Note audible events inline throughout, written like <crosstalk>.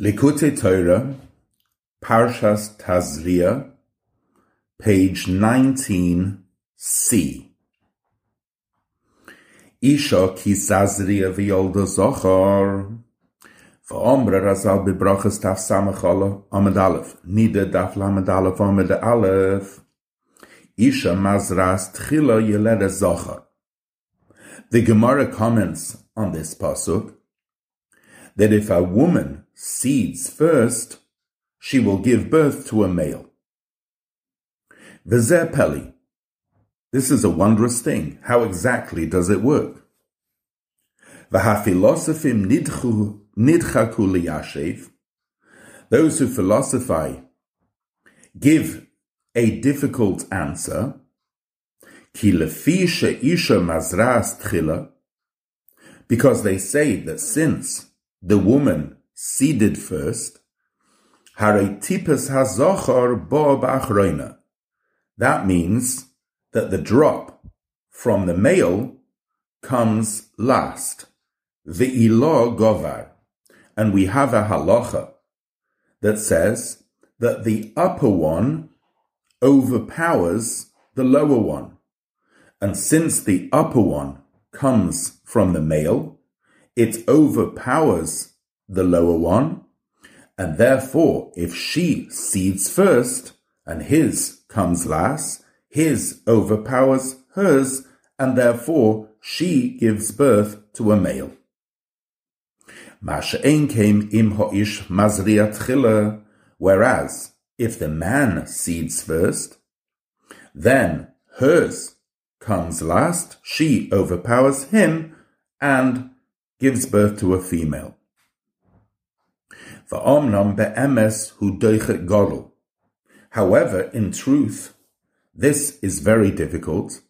Likutei Torah, Parshas Tazria, page 19c. Isha ki Tazria v'yolda zochar, v'omra razal b'brachas taf samach amad aleph, nida daf lamad aleph amad aleph, Isha mazras tchila yeleda zochar. The Gemara comments on this pasuk that if a woman seeds first, she will give birth to a male. Peli. This is a wondrous thing. How exactly does it work? V'hafilosofim nidchaku liyashev. Those who philosophize give a difficult answer. Ki lefi isha mazras tchila. Because they say that since the woman seeded first, Haretipus hazochar bo ba'achroina. That means that the drop from the male comes last. Ve'ilo govar. And we have a halacha that says that the upper one overpowers the lower one. And since the upper one comes from the male, it overpowers the lower one, and therefore, if she seeds first and his comes last, his overpowers hers, and therefore she gives birth to a male. Masha'en came im ho'ish mazriat whereas if the man seeds first, then hers comes last, she overpowers him, and gives birth to a female. However, in truth, this is very difficult.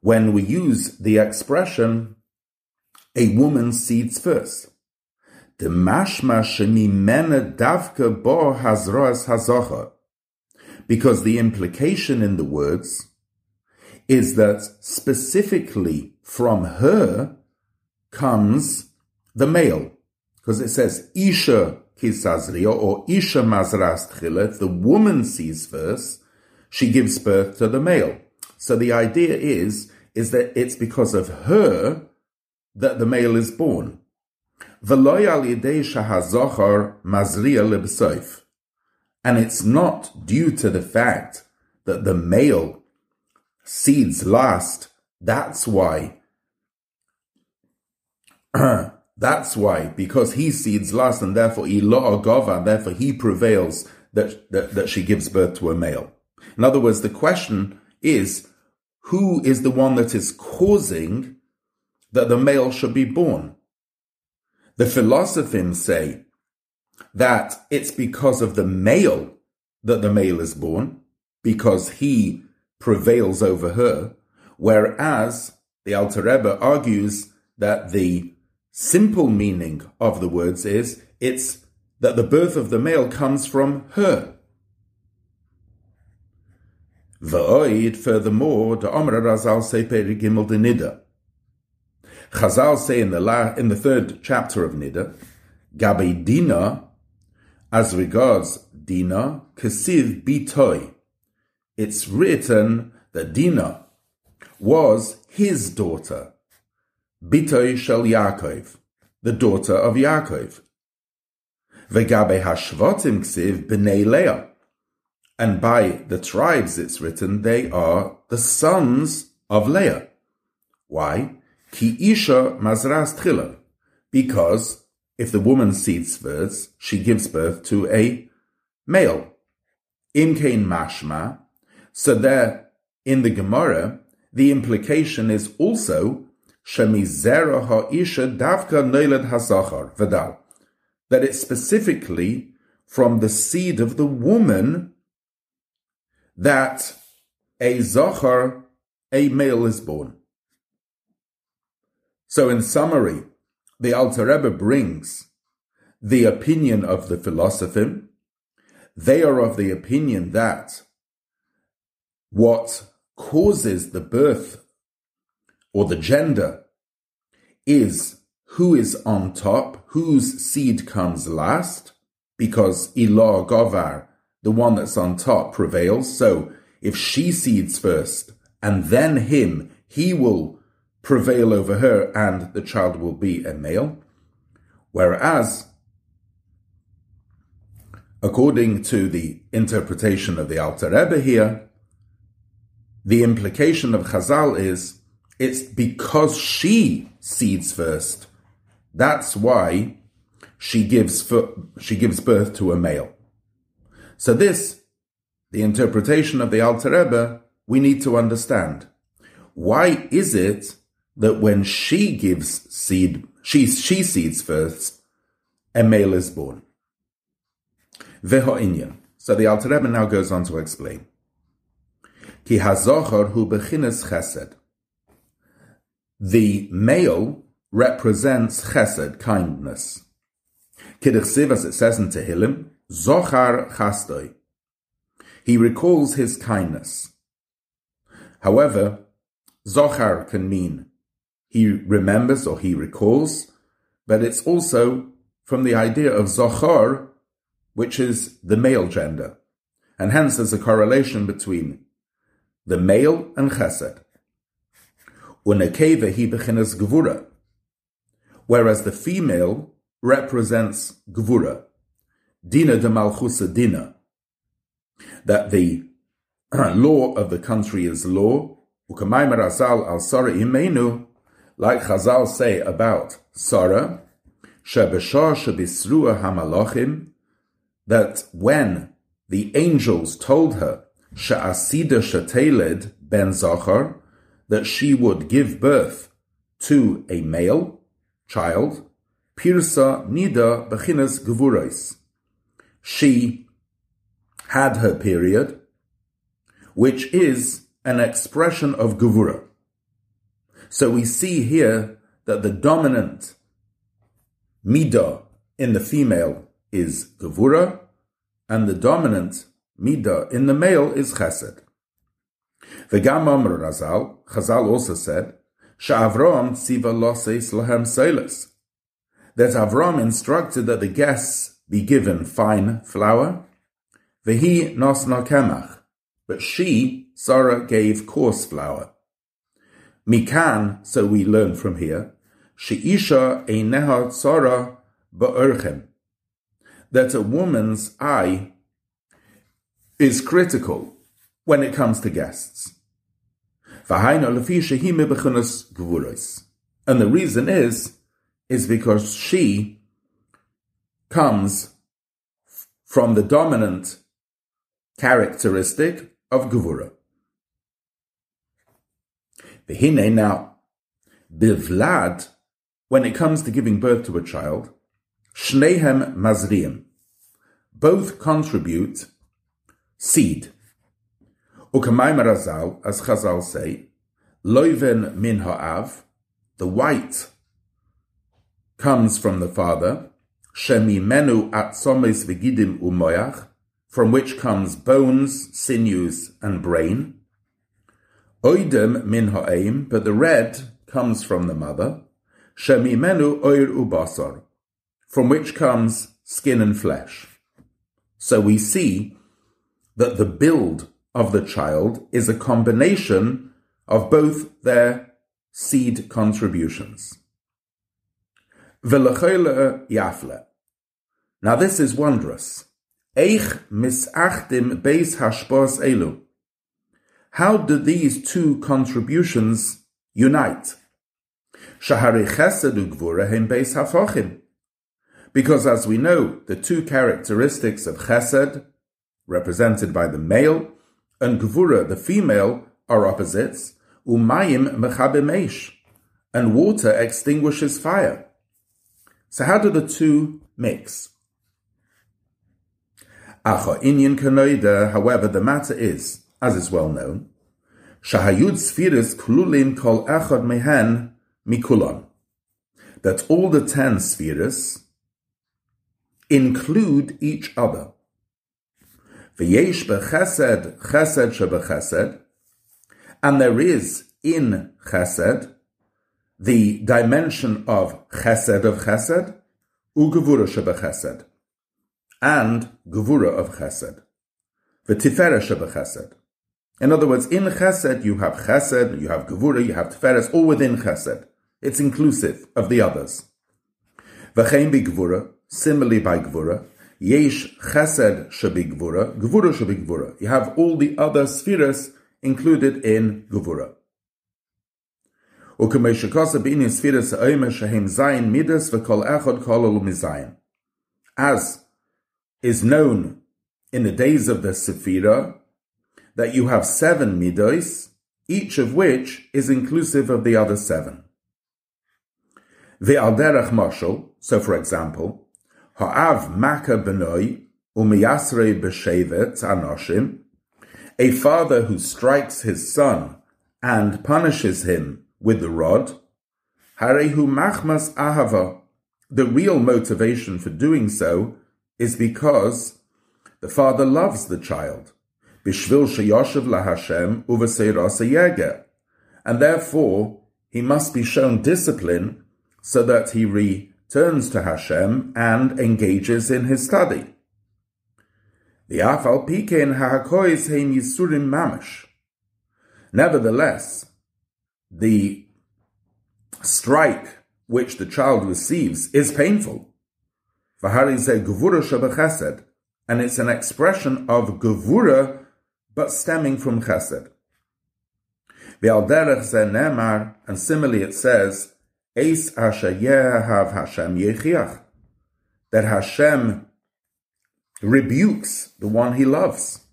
When we use the expression, a woman seeds first. The mashma shemimena davka bo hazroas hazocha. Because the implication in the words is that specifically from her comes the male. Because it says Isha kisazriya or Isha mazras tchila. If the woman sees first, she gives birth to the male. So the idea is, is that it's because of her that the male is born. And it's not due to the fact that the male seeds last. That's why. <clears throat> That's why, because he seeds last, and therefore Ilo Agava, therefore he prevails that, that, that she gives birth to a male. In other words, the question is, who is the one that is causing that the male should be born? The philosophers say that it's because of the male that the male is born, because he prevails over her, whereas the Alter Rebbe argues that the simple meaning of the words is it's that the birth of the male comes from her. V'oid, furthermore, the Omer Razal say Gimel de Nida. Chazal say in the la, in the third chapter of Nida, Gabe Dina, as regards Dina, Kesiv Bitoy, it's written that Dinah was his daughter, Bitoy Shel Yaakov, the daughter of Yaakov. Vegabe Hashvatim Ksiv B'nei Leah. And by the tribes it's written, they are the sons of Leah. Why? Ki Isha Mazras. Because if the woman seeds first, she gives birth to a male. Imkein Mashma, so there, in the Gemara, the implication is also Shemizera ha'isha davka neilad hazachar vadal, that it's specifically from the seed of the woman that a zachar, a male, is born. So, in summary, the Alter Rebbe brings the opinion of the philosopher. They are of the opinion that what causes the birth or the gender is who is on top, whose seed comes last, because Ilah Govar, the one that's on top, prevails. So if she seeds first and then him, he will prevail over her and the child will be a male. Whereas, according to the interpretation of the Alter Rebbe here, the implication of Chazal is it's because she seeds first. That's why she gives she gives birth to a male. So this, the interpretation of the Alter Rebbe, we need to understand. Why is it that when she gives seed, she, she seeds first, a male is born? Veho'inyan. So the Alter Rebbe now goes on to explain. Ki hazochar hu bechines chesed. The male represents chesed, kindness. Kidduch as it says in Tehillim, Zochar chastoi. He recalls his kindness. However, Zochar can mean he remembers or he recalls, but it's also from the idea of Zochar, which is the male gender. And hence there's a correlation between the male and chesed. Unekeva he bechinas gvura, whereas the female represents gvura, dina de malchusa dina, that the <clears throat> law of the country is law, al sara imenu, like Chazal say about Sarah, shebeshah shebisrua hamalachim, that when the angels told her, she'asida sheteled ben zachar, that she would give birth to a male child, pirsa nida bechinas gevurais. She had her period, which is an expression of gevura. So we see here that the dominant midah in the female is gevura, and the dominant midah in the male is chesed. V'gam Amr Razal, Chazal also said, Sha'avram loses lahem that Avram instructed that the guests be given fine flour, Vehi nosna kemach, but she, Sarah, gave coarse flour. Mikan, so we learn from here, sheisha eineha Sarah ba'erchem, that a woman's eye is critical when it comes to guests. And the reason is, is because she comes from the dominant characteristic of Gevura. Behine now, Bivlad, when it comes to giving birth to a child, Shnehem Mazriim, both contribute seed. Ukamayim Razal, as Chazal say, Loiven min ha'av, the white comes from the father, Shemi menu atzomes v'gidim umoyach, from which comes bones, sinews, and brain. Oidem min ha'aim, but the red comes from the mother. Shemi menu oir ubasar, from which comes skin and flesh. So we see that the build of the child is a combination of both their seed contributions. Now this is wondrous. Eich misachtim beis hashpos elu. How do these two contributions unite? Shahari chesed ugvura hem beis hafochim. Because as we know, the two characteristics of chesed, represented by the male, and gvura, the female, are opposites, umayim mechabemesh, and water extinguishes fire. So how do the two mix? Acha inyan kanoida, however, the matter is, as is well known, shahayud spheres kululin kol echad mehen mikulon, that all the ten spheres include each other. V'yesh bechesed chesed shebechesed, and there is in chesed the dimension of chesed of chesed, ugevura shebechesed, and gevura of chesed, v'tiferet shebechesed. In other words, in chesed you have chesed, you have gevura, you have tiferes, all within chesed. It's inclusive of the others. V'chein b'gevura, similarly by gevura, Yesh Chesed Shabigvura, Gvura Shabigvura. You have all the other spheres included in Gvura. As is known in the days of the Sephira, that you have seven midos, each of which is inclusive of the other seven. The Alderach Marshal, so for example, ha'av maka benoi umiyasre b'shevet anoshim, a father who strikes his son and punishes him with the rod, harehu machmas ahava. The real motivation for doing so is because the father loves the child. Bishvil sheyoshev lahashem uvaseiras and therefore he must be shown discipline so that he returns to Hashem and engages in his study. The afal pikein hahakois hein yisurim mamash. Nevertheless, the strike which the child receives is painful. And it's an expression of gevura, but stemming from chesed. And similarly it says, Eis have Hashem yechiach, that Hashem rebukes the one he loves.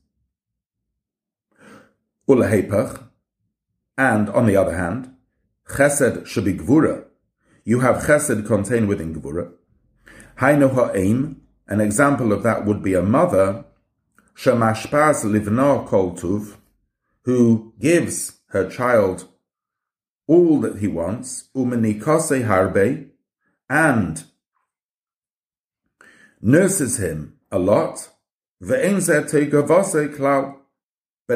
Ulahepach, and on the other hand, chesed should be gvura. You have chesed contained within gvura. Hainu ha'im, an example of that would be a mother, shemashpaz livna koltuv, who gives her child all that he wants, umenikase harbe, and nurses him a lot, but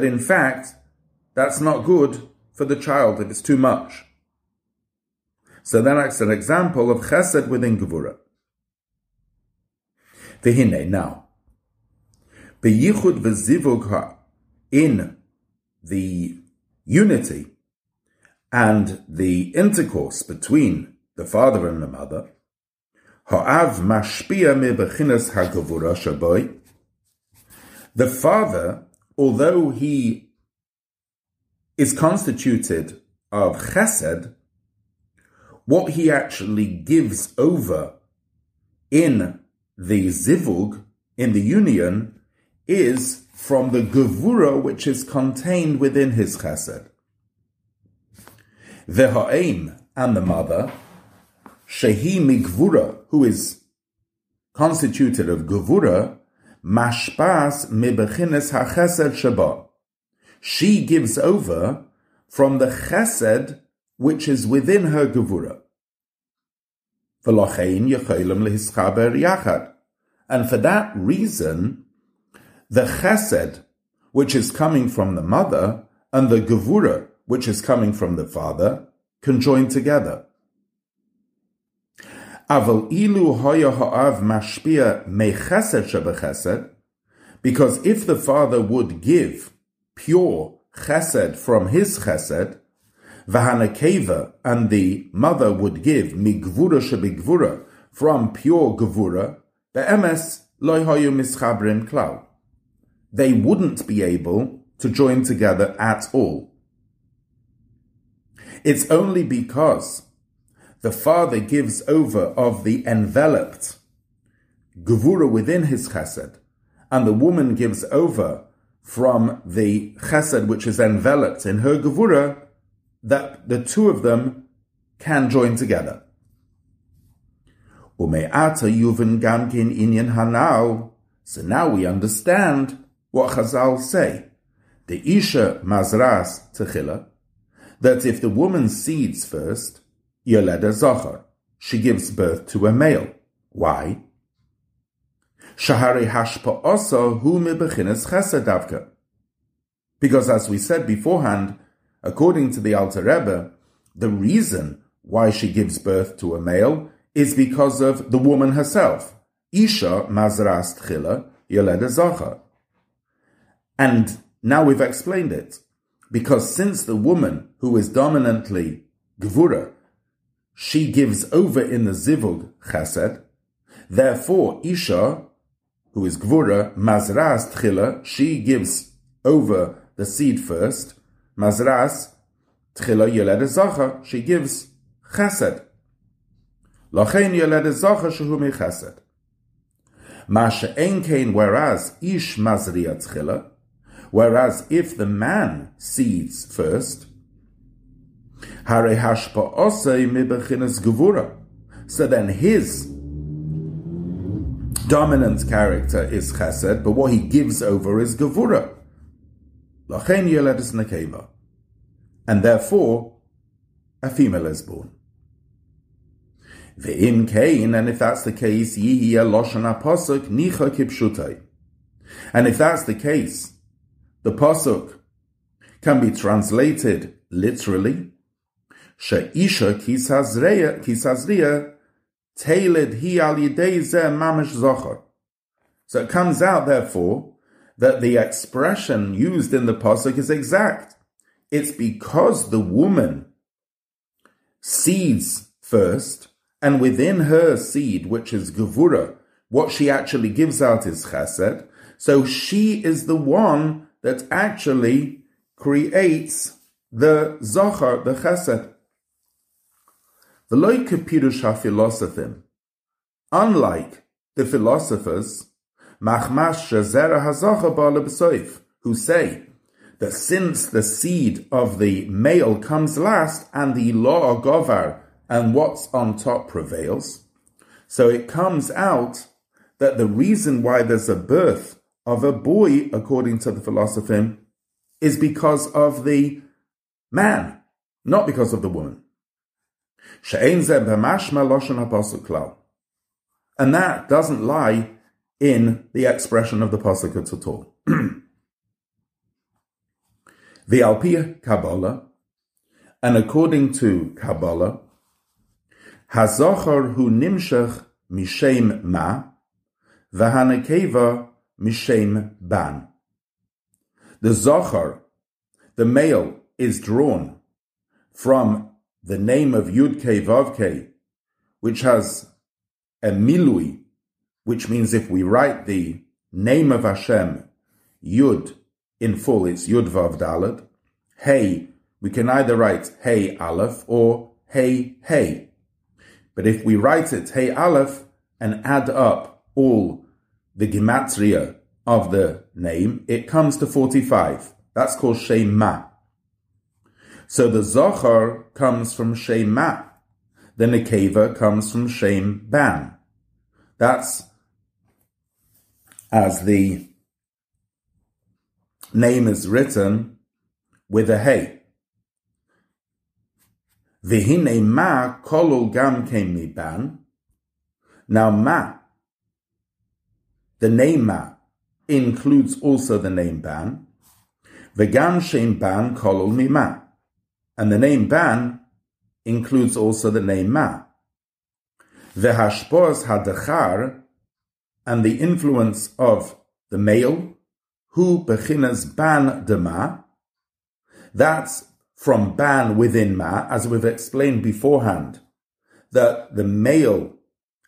in fact, that's not good for the child if it's too much. So that's an example of chesed within Gevura. V'hine, now, beyichud v'zivug in the unity and the intercourse between the father and the mother, ha'av mashpia me bechinas shaboy, the father, although he is constituted of chesed, what he actually gives over in the zivug, in the union, is from the gevura which is contained within his chesed. The ha'im and the mother, shehi migvura, who is constituted of gevura, mashpas mibechines ha'chesed shaba she gives over from the chesed which is within her gevura. And for that reason, the chesed, which is coming from the mother, and the gevura, which is coming from the father, can join together. Aval ilu hoya ha'av mashpia mechesed shebechesed, because if the father would give pure chesed from his chesed, Vahanakeva and the mother would give migvura shebigvura from pure gevura, the emes loyhoyu mischabrim klau. They wouldn't be able to join together at all. It's only because the father gives over of the enveloped gevura within his chesed, and the woman gives over from the chesed which is enveloped in her gevura, that the two of them can join together. So now we understand what Chazal say. The isha mazras techila, that if the woman seeds first, yoleda zocher, she gives birth to a male. Why? Shahari hashpa Because as we said beforehand, according to the Alter Rebbe, the reason why she gives birth to a male is because of the woman herself. Isha mazras tchila yoleda zacha. And now we've explained it. Because since the woman who is dominantly gvura, she gives over in the zivug chesed, therefore Isha, who is gvura, mazras tchila, she gives over the seed first, mazras tchila yoleda zacha, she gives chesed. Lachen yoleda zacha shehu chesed. Masha enkein, whereas ish mazriya tchila, whereas if the man seeds first, so then his dominant character is chesed, but what he gives over is gevura. And therefore, a female is born. Ve'im kain, and if that's the case, yihi loshan apasuk nicha kipshutai. And if that's the case, the pasuk can be translated literally. She'isha kisazriya tailed hi al mamish zocher. So it comes out, therefore, that the expression used in the pasuk is exact. It's because the woman seeds first, and within her seed, which is Gevura, what she actually gives out is Chesed. So she is the one that actually creates the Zohar, the Chesed. The Loike Pirush HaPhilosophim, unlike the philosophers, Machmash Shazera HaZochar Ba'ala who say that since the seed of the male comes last and the law govar and what's on top prevails, so it comes out that the reason why there's a birth of a boy, according to the philosophy, is because of the man, not because of the woman. And that doesn't lie in the expression of the pasuk at all. The Alpia Kabbalah, and according to Kabbalah, Hazochar hu nimshach mishem ma, v'hanekeva mishem ban. The Zochar, the male, is drawn from the name of Yud Ke Vav Ke, which has a milui, which means if we write the name of Hashem, Yud, in full, it's Yud Vav Dalet. Hey, we can either write Hey Aleph or Hey Hey. But if we write it Hey Aleph and add up all the gematria of the name, it comes to 45. That's called Shema. So the Zohar comes from Shema. The Nekeva comes from Shem Ban. That's as the name is written with a hey. Vihine ma kolul gam mi ban. Now ma, the name ma, includes also the name ban. Vegam shem ban kolul mi ma. And the name ban includes also the name ma. the Vehashpos hadachar, and the influence of the male who bechinas ban dema. That's from ban within ma, as we've explained beforehand, that the male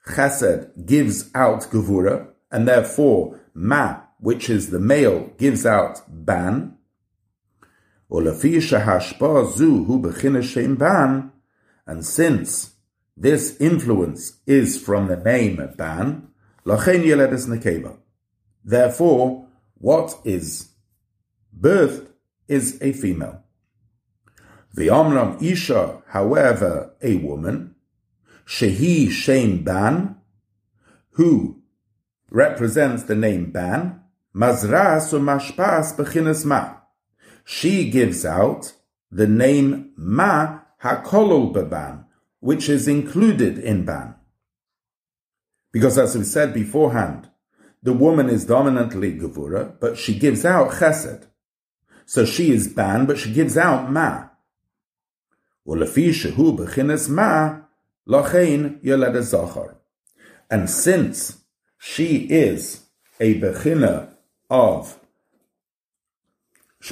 chesed gives out gevura, and therefore ma, which is the male, gives out ban. Ban, and since this influence is from the name ban, therefore what is birthed is a female. The Omram Isha, however, a woman, Shehi Shem Ban, who represents the name Ban. Mazras umashpas bechinas ma. She gives out the name Ma hakolol beban, which is included in Ban. Because as we said beforehand, the woman is dominantly Gevura, but she gives out Chesed. So she is Ban, but she gives out Ma. Ulefi shehu bechinas Ma, lachein yoledet. And since she is a bechina of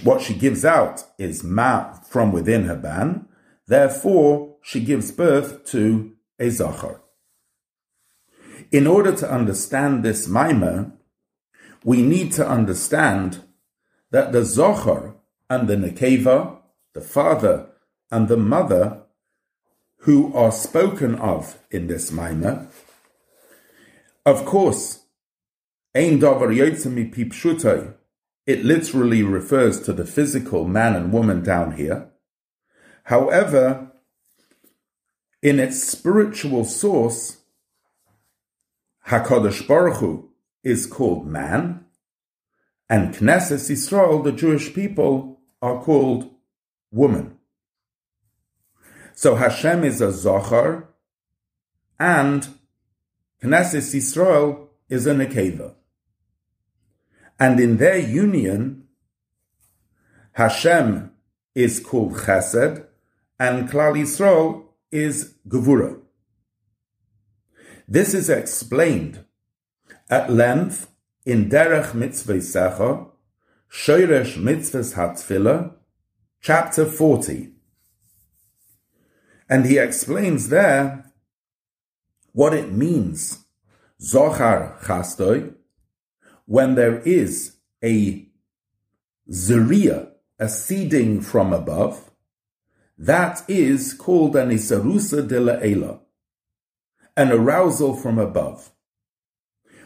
what she gives out is ma from within her ban, therefore she gives birth to a zachar. In order to understand this maima, we need to understand that the zachar and the nekeva, the father and the mother, who are spoken of in this maima, of course, ein davar yotzemi pipshutai it literally refers to the physical man and woman down here. However, in its spiritual source, Hakadosh Baruch Hu is called man, and Knesset Yisrael, the Jewish people, are called woman. So Hashem is a Zohar, and Knesset Yisrael is a Nekeva. And in their union, Hashem is called Chesed, and Klal Yisrael is Gevura. This is explained at length in Derech Mitzvosecha, Shoresh Mitzvahs Hatfila, chapter 40. And he explains there what it means, Zohar Chastoi, when there is a zeria, a seeding from above, that is called an isarusa de la an arousal from above.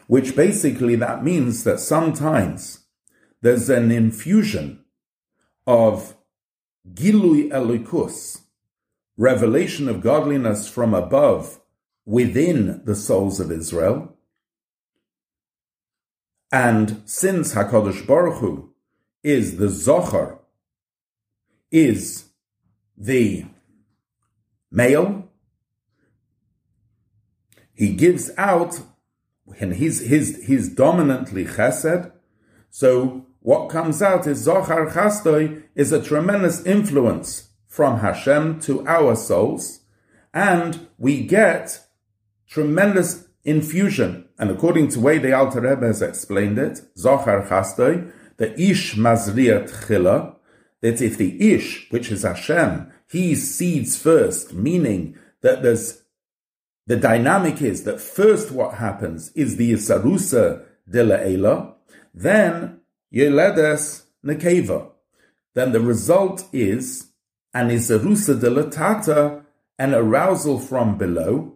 Which basically that means that sometimes there's an infusion of gilui elikus, revelation of godliness from above within the souls of Israel, and since Hakadosh Baruch Hu is the Zohar, is the male, he gives out, and he's, he's, he's dominantly chesed, so what comes out is Zohar Chastoi is a tremendous influence from Hashem to our souls, and we get tremendous infusion. And according to way the Alter Rebbe has explained it, Zohar Chastoi, the Ish Mazriat Chila, that if the Ish, which is Hashem, he seeds first, meaning that there's the dynamic is that first what happens is the Isarusa de la then Yeledes Nekeva. Then the result is an Isarusa de la Tata, an arousal from below,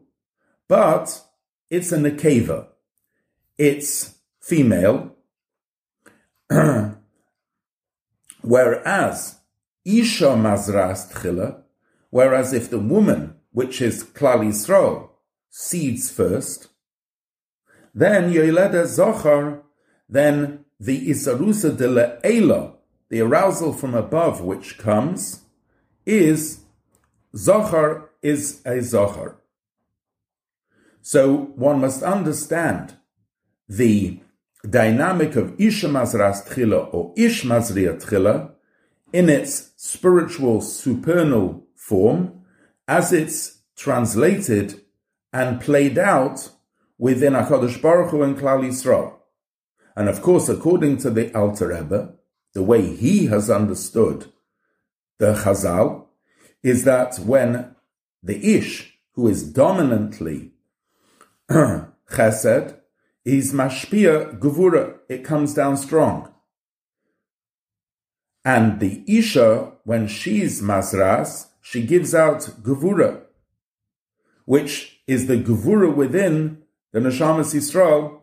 but it's a nekeva. It's female. <clears throat> whereas Isha Mazras Tchila, whereas if the woman, which is Klal Yisrael, seeds first, then Yoileda Zohar, then the Isarusa de la the arousal from above which comes, is Zohar is a Zohar. So one must understand the dynamic of Isha Mazras Tchila or Ish Mazriya Tchila in its spiritual supernal form as it's translated and played out within HaKadosh Baruch Hu and Klal Yisrael. And of course, according to the Alter Rebbe, the way he has understood the Chazal is that when the Ish, who is dominantly <clears throat> chesed is mashpia gevura. It comes down strong. And the isha, when she's mazras, she gives out gevura, which is the gevura within the neshamas Yisrael,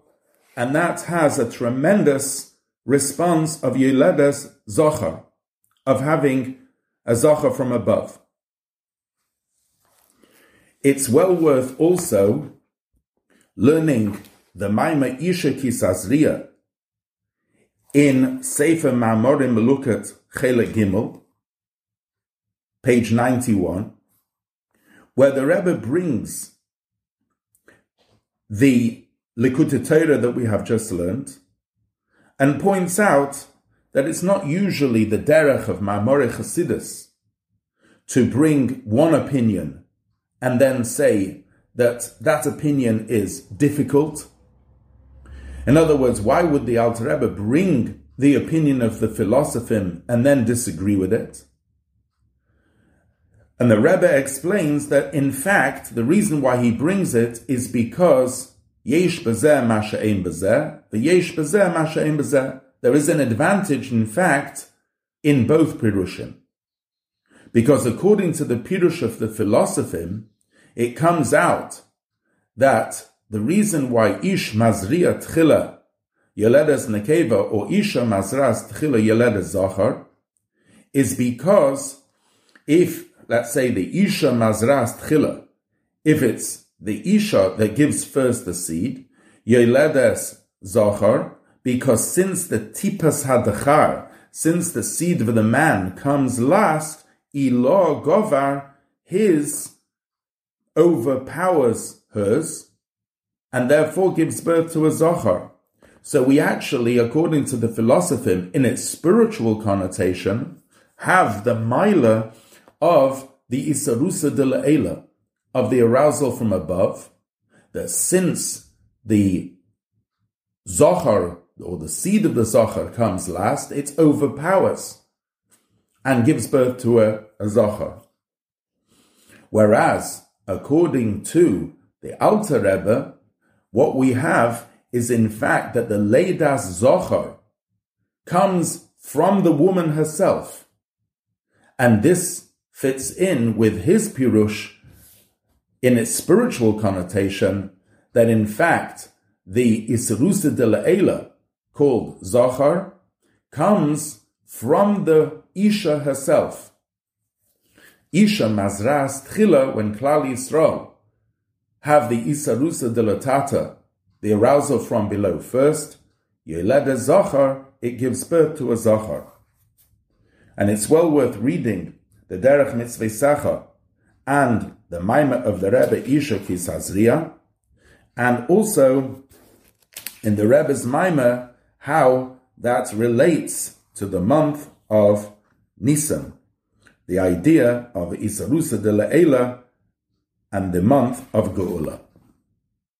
and that has a tremendous response of Yeledes Zocha, of having a Zocha from above. It's well worth also learning the Maima Isha Kisazriya in Sefer Ma'amorim Melukat Chele Gimel, page 91, where the Rebbe brings the Likutei Torah that we have just learned and points out that it's not usually the derech of Ma'amore Chasidus to bring one opinion and then say that that opinion is difficult. In other words, why would the Alter Rebbe bring the opinion of the philosopher and then disagree with it? And the Rebbe explains that in fact, the reason why he brings it is because yesh bezeh masha ein bezeh, the yesh bezeh masha ein bezeh. There is an advantage, in fact, in both pirushim. Because according to the pirush of the philosopher, it comes out that the reason why ish mazriya tchila yeledes nekeva or isha mazras tchila yeledes zachar is because if, let's say, the isha mazras tchila, if it's the isha that gives first the seed, yeledes zachar, because since the tipas hadachar, since the seed of the man comes last, ilo govar, his overpowers hers, and therefore gives birth to a Zohar. So we actually, according to the philosophy, in its spiritual connotation, have the Maila of the Isarusa de La'ela, of the arousal from above, that since the Zohar, or the seed of the Zohar comes last, it overpowers and gives birth to a, a Zohar. Whereas according to the Alter Rebbe, what we have is in fact that the Leidas Zohar comes from the woman herself. And this fits in with his Pirush in its spiritual connotation that in fact the Isrusa de La'ela called Zohar comes from the Isha herself. Isha Mazras Tchila, when Klal Yisrael have the Isarusa delatata, the arousal from below first, Yeled Zachar, it gives birth to a Zachar. And it's well worth reading the Derech Mitzvosecha and the Maimah of the Rebbe Isha Kisazriya, and also in the Rebbe's Maimah how that relates to the month of Nisan the idea of Isarusa de La'ela and the month of Geula.